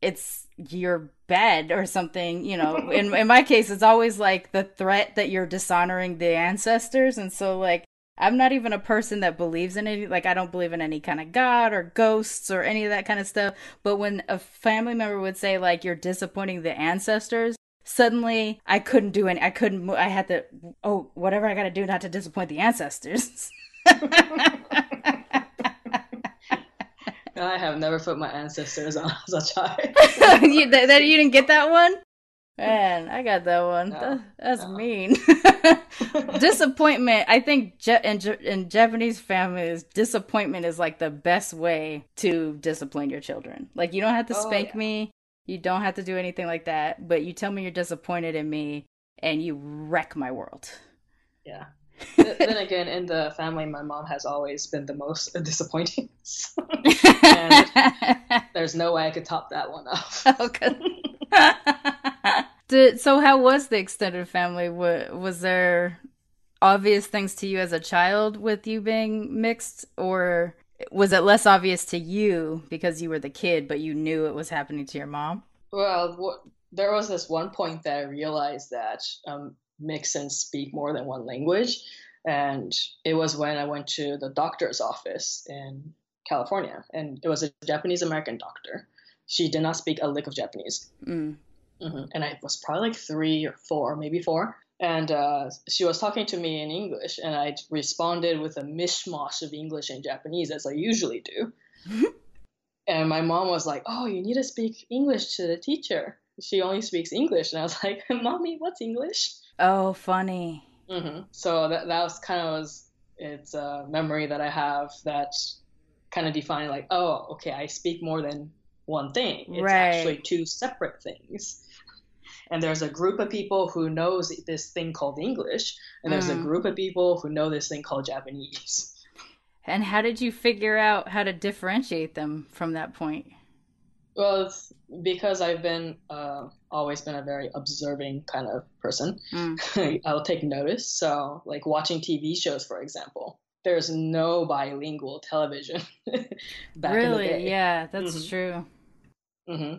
it's you're bad or something, you know. in in my case it's always like the threat that you're dishonoring the ancestors and so like I'm not even a person that believes in any like I don't believe in any kind of god or ghosts or any of that kind of stuff, but when a family member would say like you're disappointing the ancestors, suddenly I couldn't do any I couldn't mo- I had to oh whatever I got to do not to disappoint the ancestors. I have never put my ancestors on as a child. you, that, that- you didn't get that one? Man, I got that one. No, That- that's no. mean. disappointment. I think Ja- in, in Japanese families, disappointment is like the best way to discipline your children. Like you don't have to Oh, spank yeah. me, you don't have to do anything like that. But you tell me you're disappointed in me, and you wreck my world. Yeah. Then again, in the family, my mom has always been the most disappointing. There's no way I could top that one off. okay. Oh, Did, so how was the extended family? Was, was there obvious things to you as a child with you being mixed or was it less obvious to you because you were the kid but you knew it was happening to your mom? Well, what, there was this one point that I realized that um, mix and speak more than one language. And it was when I went to the doctor's office in California. And it was a Japanese American doctor. She did not speak a lick of Japanese. Mm. hmm And I was probably like three or four, maybe four. And uh, she was talking to me in English, and I responded with a mishmash of English and Japanese, as I usually do. and my mom was like, Oh, you need to speak English to the teacher. She only speaks English. And I was like, Mommy, what's English? Oh, funny. hmm So that, that was kind of was, it's a memory that I have that kind of defined like, oh, okay, I speak more than one thing. It's Right. actually two separate things. And there's a group of people who knows this thing called English, and there's Mm. a group of people who know this thing called Japanese. And how did you figure out how to differentiate them from that point? Well, it's because I've been uh, always been a very observing kind of person. Mm. I'll take notice. So, like watching TV shows, for example, there's no bilingual television back in the really? day. Yeah, that's Mhm. true. hmm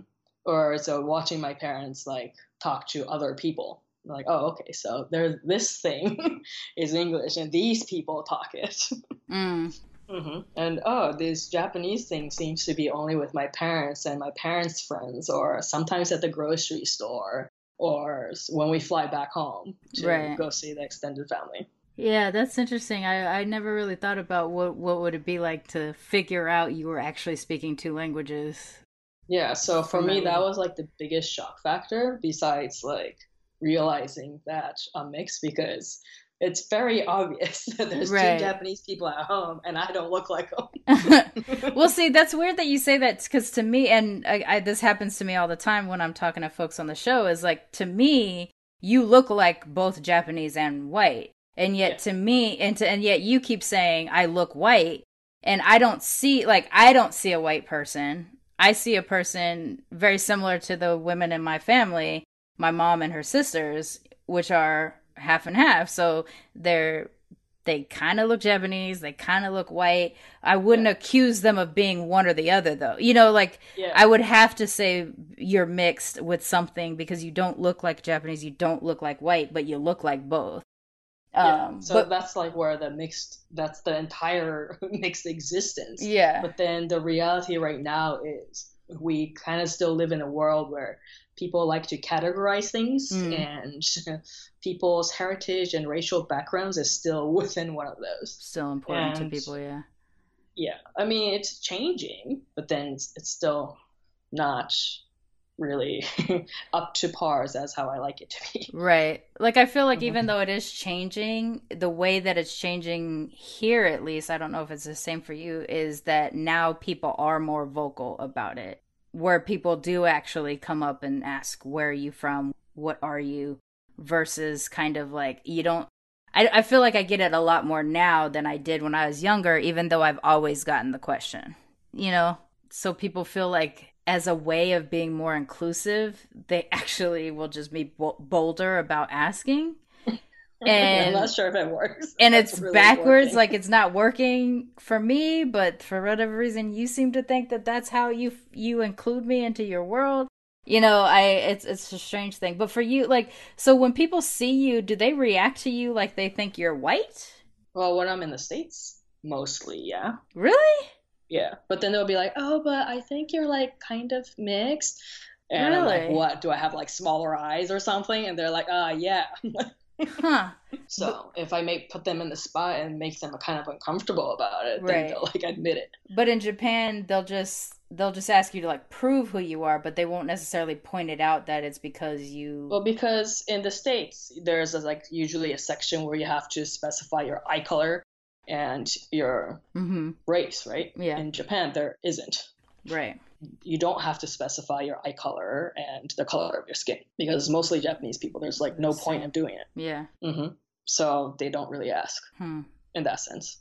Or so watching my parents like talk to other people. Like, oh, okay, so there's this thing is English, and these people talk it. Mm. hmm And oh, this Japanese thing seems to be only with my parents and my parents' friends, or sometimes at the grocery store, or when we fly back home to Right. go see the extended family. Yeah, that's interesting. I, I never really thought about what what would it be like to figure out you were actually speaking two languages. Yeah, so for me, that that was like the biggest shock factor, besides like realizing that I'm mixed, because it's very obvious that there's Right. two Japanese people at home, and I don't look like them. well, see, that's weird that you say that because to me, and I, I, this happens to me all the time when I'm talking to folks on the show, is like to me, you look like both Japanese and white, and yet Yeah. to me, and to, and yet you keep saying I look white, and I don't see like I don't see a white person. I see a person very similar to the women in my family, my mom and her sisters, which are half and half. So they're they kind of look Japanese, they kind of look white. I wouldn't yeah. accuse them of being one or the other though. You know, like yeah. I would have to say you're mixed with something because you don't look like Japanese, you don't look like white, but you look like both. Yeah. Um, so but, that's like where the mixed that's the entire mixed existence. Yeah. But then the reality right now is we kind of still live in a world where people like to categorize things mm. and people's heritage and racial backgrounds is still within one of those still important and, to people yeah yeah i mean it's changing but then it's, it's still not really up to pars as how i like it to be right like i feel like mm-hmm. even though it is changing the way that it's changing here at least i don't know if it's the same for you is that now people are more vocal about it where people do actually come up and ask, Where are you from? What are you? versus kind of like, you don't. I, I feel like I get it a lot more now than I did when I was younger, even though I've always gotten the question, you know? So people feel like as a way of being more inclusive, they actually will just be bolder about asking. and I'm not sure if it works. And it's really backwards, working. like it's not working for me. But for whatever reason, you seem to think that that's how you you include me into your world. You know, I it's it's a strange thing. But for you, like, so when people see you, do they react to you like they think you're white? Well, when I'm in the states, mostly, yeah. Really? Yeah, but then they'll be like, "Oh, but I think you're like kind of mixed." And really? I'm like, "What? Do I have like smaller eyes or something?" And they're like, "Ah, uh, yeah." Huh. So if I may put them in the spot and make them kind of uncomfortable about it, right. then they'll like admit it. But in Japan, they'll just they'll just ask you to like prove who you are, but they won't necessarily point it out that it's because you. Well, because in the states, there's a, like usually a section where you have to specify your eye color and your mm-hmm. race, right? Yeah. In Japan, there isn't. Right you don't have to specify your eye color and the color of your skin because mostly Japanese people, there's like no point in doing it. Yeah. Mm-hmm. So they don't really ask hmm. in that sense.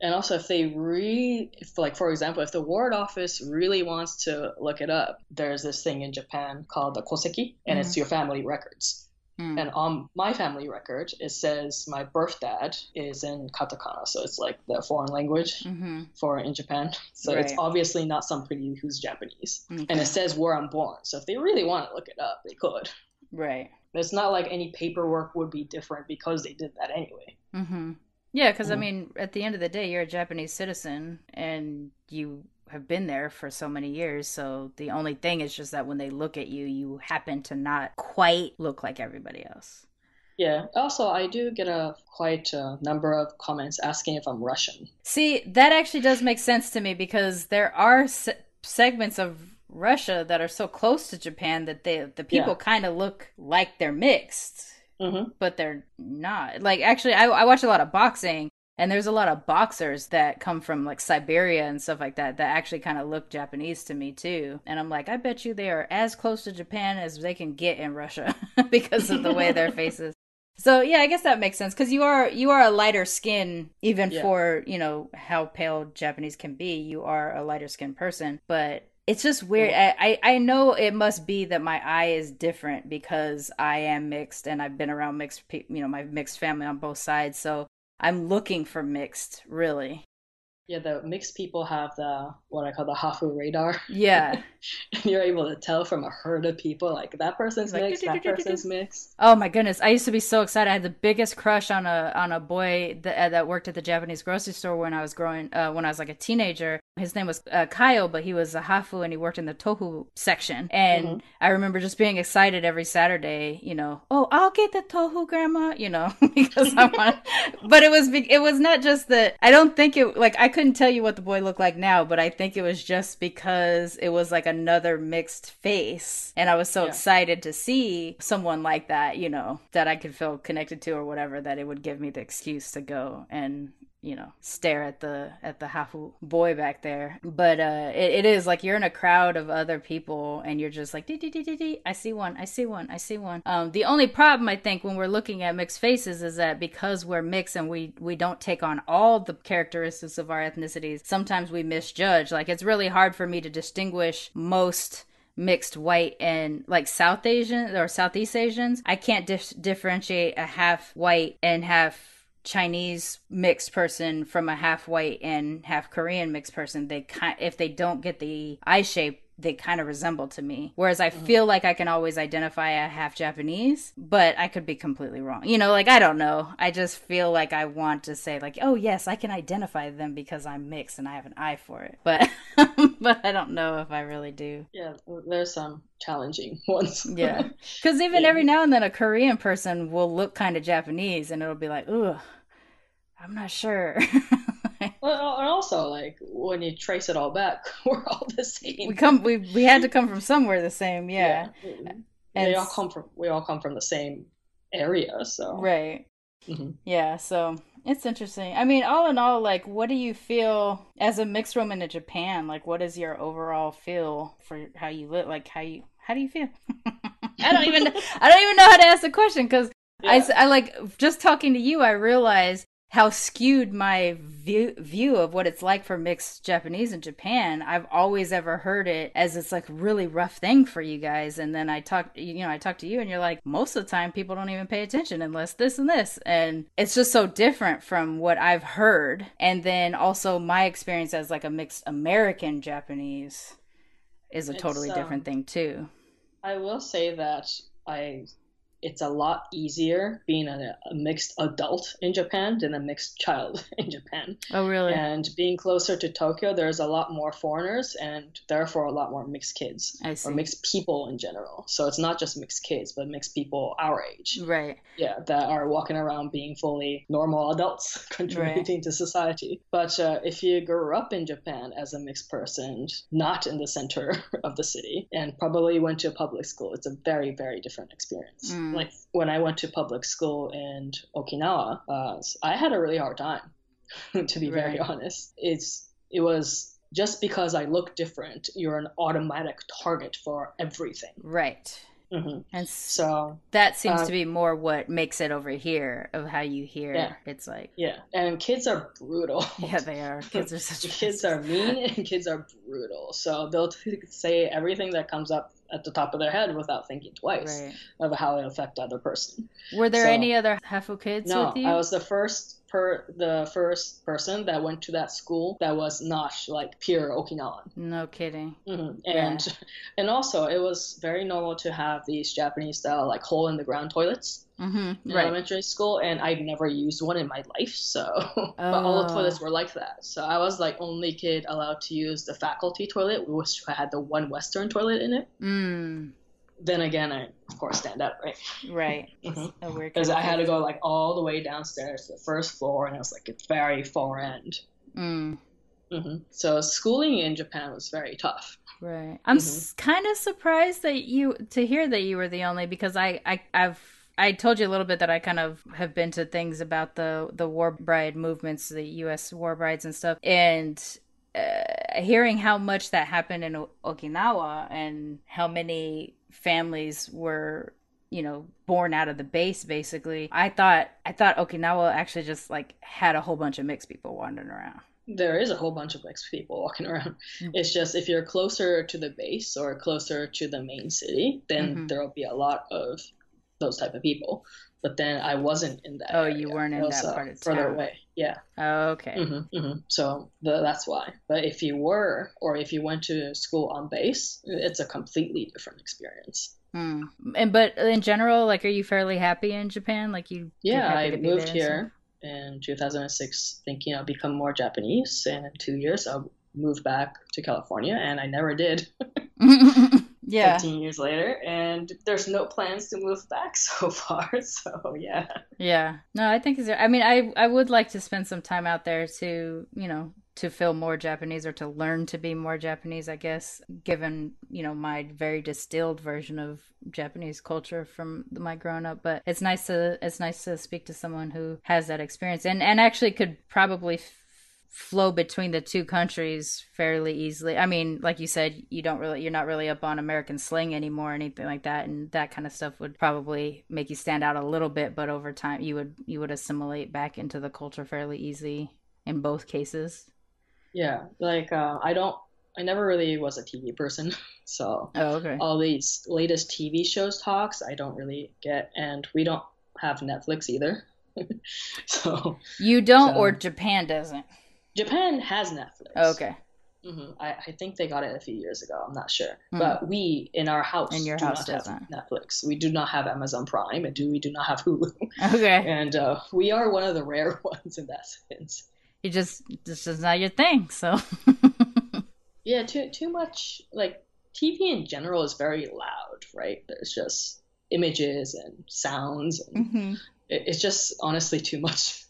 And also, if they re, if like for example, if the ward office really wants to look it up, there's this thing in Japan called the koseki, and mm-hmm. it's your family records. Mm. And on my family record, it says my birth dad is in katakana, so it's like the foreign language mm-hmm. for in Japan. So right. it's obviously not somebody who's Japanese. Okay. And it says where I'm born. So if they really want to look it up, they could. Right. It's not like any paperwork would be different because they did that anyway. Mm-hmm. Yeah, because. I mm. mean, at the end of the day, you're a Japanese citizen, and you have been there for so many years. So the only thing is just that when they look at you, you happen to not quite look like everybody else. Yeah. Also, I do get a quite a number of comments asking if I'm Russian. See, that actually does make sense to me because there are se- segments of Russia that are so close to Japan that they the people yeah. kind of look like they're mixed. Mm-hmm. But they're not. Like, actually, I, I watch a lot of boxing, and there's a lot of boxers that come from like Siberia and stuff like that that actually kind of look Japanese to me too. And I'm like, I bet you they are as close to Japan as they can get in Russia because of the way their faces. So yeah, I guess that makes sense because you are you are a lighter skin even yeah. for you know how pale Japanese can be. You are a lighter skinned person, but it's just weird. I, I know it must be that my eye is different because I am mixed and I've been around mixed, people, you know, my mixed family on both sides. So I'm looking for mixed, really. Yeah, the mixed people have the what I call the Hafu radar. Yeah. and you're able to tell from a herd of people like that person's like, mixed, that person's mixed. Oh my goodness. I used to be so excited. I had the biggest crush on a on a boy that uh, that worked at the Japanese grocery store when I was growing uh, when I was like a teenager. His name was uh, Kyle, but he was a Hafu and he worked in the tofu section. And mm-hmm. I remember just being excited every Saturday, you know, oh, I'll get the tofu grandma, you know, because I want But it was it was not just that I don't think it like I couldn't tell you what the boy looked like now, but I think it was just because it was like another mixed face. And I was so yeah. excited to see someone like that, you know, that I could feel connected to or whatever, that it would give me the excuse to go and you know stare at the at the hafu boy back there. But uh it, it is like you're in a crowd of other people and you're just like dee, dee, dee, i see one i see one i see one. Um the only problem i think when we're looking at mixed faces is that because we're mixed and we we don't take on all the characteristics of our ethnicities sometimes we misjudge. Like it's really hard for me to distinguish most mixed white and like South Asian or Southeast Asians, I can't dif- differentiate a half white and half Chinese mixed person from a half white and half Korean mixed person. They kind if they don't get the eye shape they kind of resemble to me. Whereas I mm-hmm. feel like I can always identify a half Japanese, but I could be completely wrong. You know, like I don't know. I just feel like I want to say like, "Oh, yes, I can identify them because I'm mixed and I have an eye for it." But but I don't know if I really do. Yeah, there's some challenging ones. Yeah. Cuz even Yeah. every now and then a Korean person will look kind of Japanese and it'll be like, "Ugh, I'm not sure." Well, and also like when you trace it all back, we're all the same. we come we we had to come from somewhere the same, yeah. And And we all come from we all come from the same area, so Right. Mhm. Yeah, so it's interesting. I mean, all in all, like, what do you feel as a mixed woman in Japan? Like, what is your overall feel for how you live? Like, how you how do you feel? I don't even I don't even know how to ask the question because I, I like just talking to you. I realize how skewed my view view of what it's like for mixed Japanese in Japan. I've always ever heard it as it's like really rough thing for you guys, and then I talk, you know, I talk to you, and you're like, most of the time people don't even pay attention unless this and this, and it's just so different from what I've heard. And then also my experience as like a mixed American Japanese is a totally um, different thing too. I will say that I it's a lot easier being a, a mixed adult in Japan than a mixed child in Japan. Oh, really? And being closer to Tokyo, there's a lot more foreigners and therefore a lot more mixed kids or mixed people in general. So it's not just mixed kids, but mixed people our age. Right. Yeah, that are walking around being fully normal adults contributing to society. But uh, if you grew up in Japan as a mixed person, not in the center of the city, and probably went to a public school, it's a very, very different experience. Mm. Like when I went to public school in Okinawa, uh, I had a really hard time, to be very honest. It's it was just because I look different, you're an automatic target for everything. Right. hmm And So that seems uh, to be more what makes it over here of how you hear. Yeah. It's like, yeah, and kids are brutal. yeah, they are. Kids are such. kids are mean and kids are brutal. So they'll t- say everything that comes up at the top of their head without thinking twice Right. of how it affect other person. Were there So- any other Hafu kids no, with you? I was the first per the first person that went to that school that was not like pure Okinawan. No kidding. hmm And and also it was very normal to have these Japanese style like hole in the ground toilets Mm-hmm. in Right. elementary school, and I'd never used one in my life. So, but all the Oh. toilets were like that. So I was like only kid allowed to use the faculty toilet, which had the one Western toilet in it. Mm. Then again, I of course stand out, right? Right. Mhm. A weird. Because I had to go like all the way downstairs to the first floor, and it was like a very far end. Mm. hmm So schooling in Japan was very tough. Right. I'm Mm-hmm. s- kind of surprised that you to hear that you were the only because I I I've I told you a little bit that I kind of have been to things about the the war bride movements, the U.S. war brides and stuff, and uh, hearing how much that happened in o- Okinawa and how many families were you know born out of the base basically i thought i thought okinawa actually just like had a whole bunch of mixed people wandering around There is a whole bunch of mixed people walking around. It's just if you're closer to the base or closer to the main city, then Mhm. there will be a lot of those type of people. But then I wasn't in that. Oh, area. you weren't in was, that uh, part of further away. Yeah. oh, okay hmm hmm So the, that's why. But if you were, or if you went to school on base, it's a completely different experience. Hmm. And but in general, like, are you fairly happy in Japan? Like, you Yeah, I moved here in 2006 thinking I'll become more Japanese, and in two years I'll move back to California, and I never did. yeah, 15 years later, and there's no plans to move back so far. So yeah, yeah. No, I think. I mean, I I would like to spend some time out there to you know to feel more Japanese or to learn to be more Japanese, I guess, given, you know, my very distilled version of Japanese culture from my growing up. But it's nice to it's nice to speak to someone who has that experience and and actually could probably f- flow between the two countries fairly easily. I mean, like you said, you don't really you're not really up on American slang anymore or anything like that and that kind of stuff would probably make you stand out a little bit, but over time you would you would assimilate back into the culture fairly easy in both cases. Yeah, like uh, I don't, I never really was a TV person, so Oh, okay. all these latest TV shows talks I don't really get, and we don't have Netflix either. so You don't so- or Japan doesn't. Japan has Netflix. Okay. hmm I, I think they got it a few years ago. I'm not sure, Hmm. but we in our house In your do house not doesn't. Netflix. We do not have Amazon Prime, and do we do not have Hulu, Okay. and uh, we are one of the rare ones in that sense. You just this is not your thing, so Yeah, too too much like TV in general is very loud, right? There's just images and sounds and Mhm. It, it's just honestly too much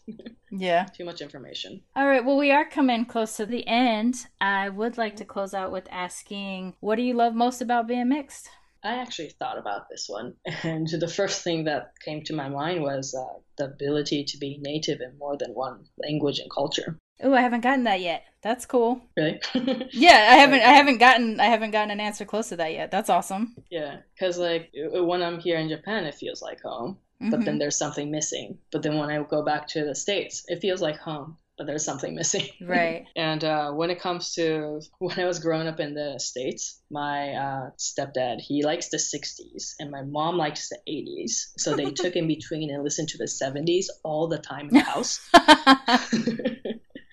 Yeah. too much information. All right, well we are coming close to the end. I would like to close out with asking what do you love most about being mixed? I actually thought about this one, and the first thing that came to my mind was uh, the ability to be native in more than one language and culture. Oh, I haven't gotten that yet. That's cool. Really? Yeah, I haven't I haven't gotten I haven't gotten an answer close to that yet. That's awesome. yeah, because like when I'm here in Japan, it feels like home, but then Mhm. there's something missing. But then when I go back to the states, it feels like home, but there's something missing. Right. And uh, when it comes to when I was growing up in the States, my uh, stepdad, he likes the 60s and my mom likes the 80s. So they took in between and listened to the 70s all the time in the house.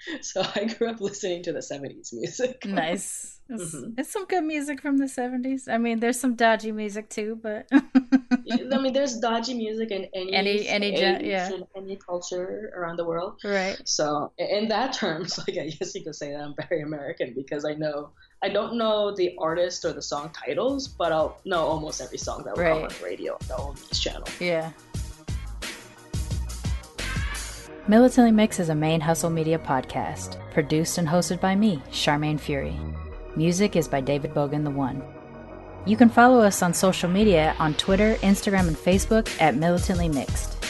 so I grew up listening to the 70s music. nice. It's, Mhm. it's some good music from the 70s. I mean, there's some dodgy music too, but I mean, there's dodgy music in any Any- any age yeah. any culture around the world. right. So in that terms, like I guess you could say that I'm very American because I know I don't know the artist or the song titles, but I'll know almost every song that will come on the radio on the Oldies channel. Yeah. Militantly Mix is a ManeHustle media podcast, produced and hosted by me, Sharmane Fury. Music is by David Bogan the One. You can follow us on social media on Twitter, Instagram, and Facebook at Militantly Mixed.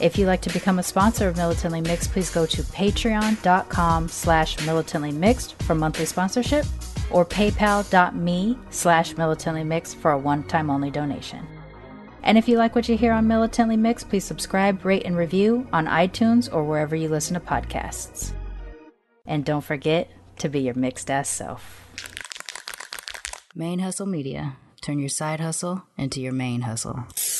If you'd like to become a sponsor of Militantly Mixed, please go to patreon.com slash militantly mixed for monthly sponsorship or paypal.me slash militantly mixed for a one-time only donation. And if you like what you hear on Militantly Mixed, please subscribe, rate, and review on iTunes or wherever you listen to podcasts. And don't forget to be your mixed ass self. ManeHustle Media. Turn your side hustle into your ManeHustle.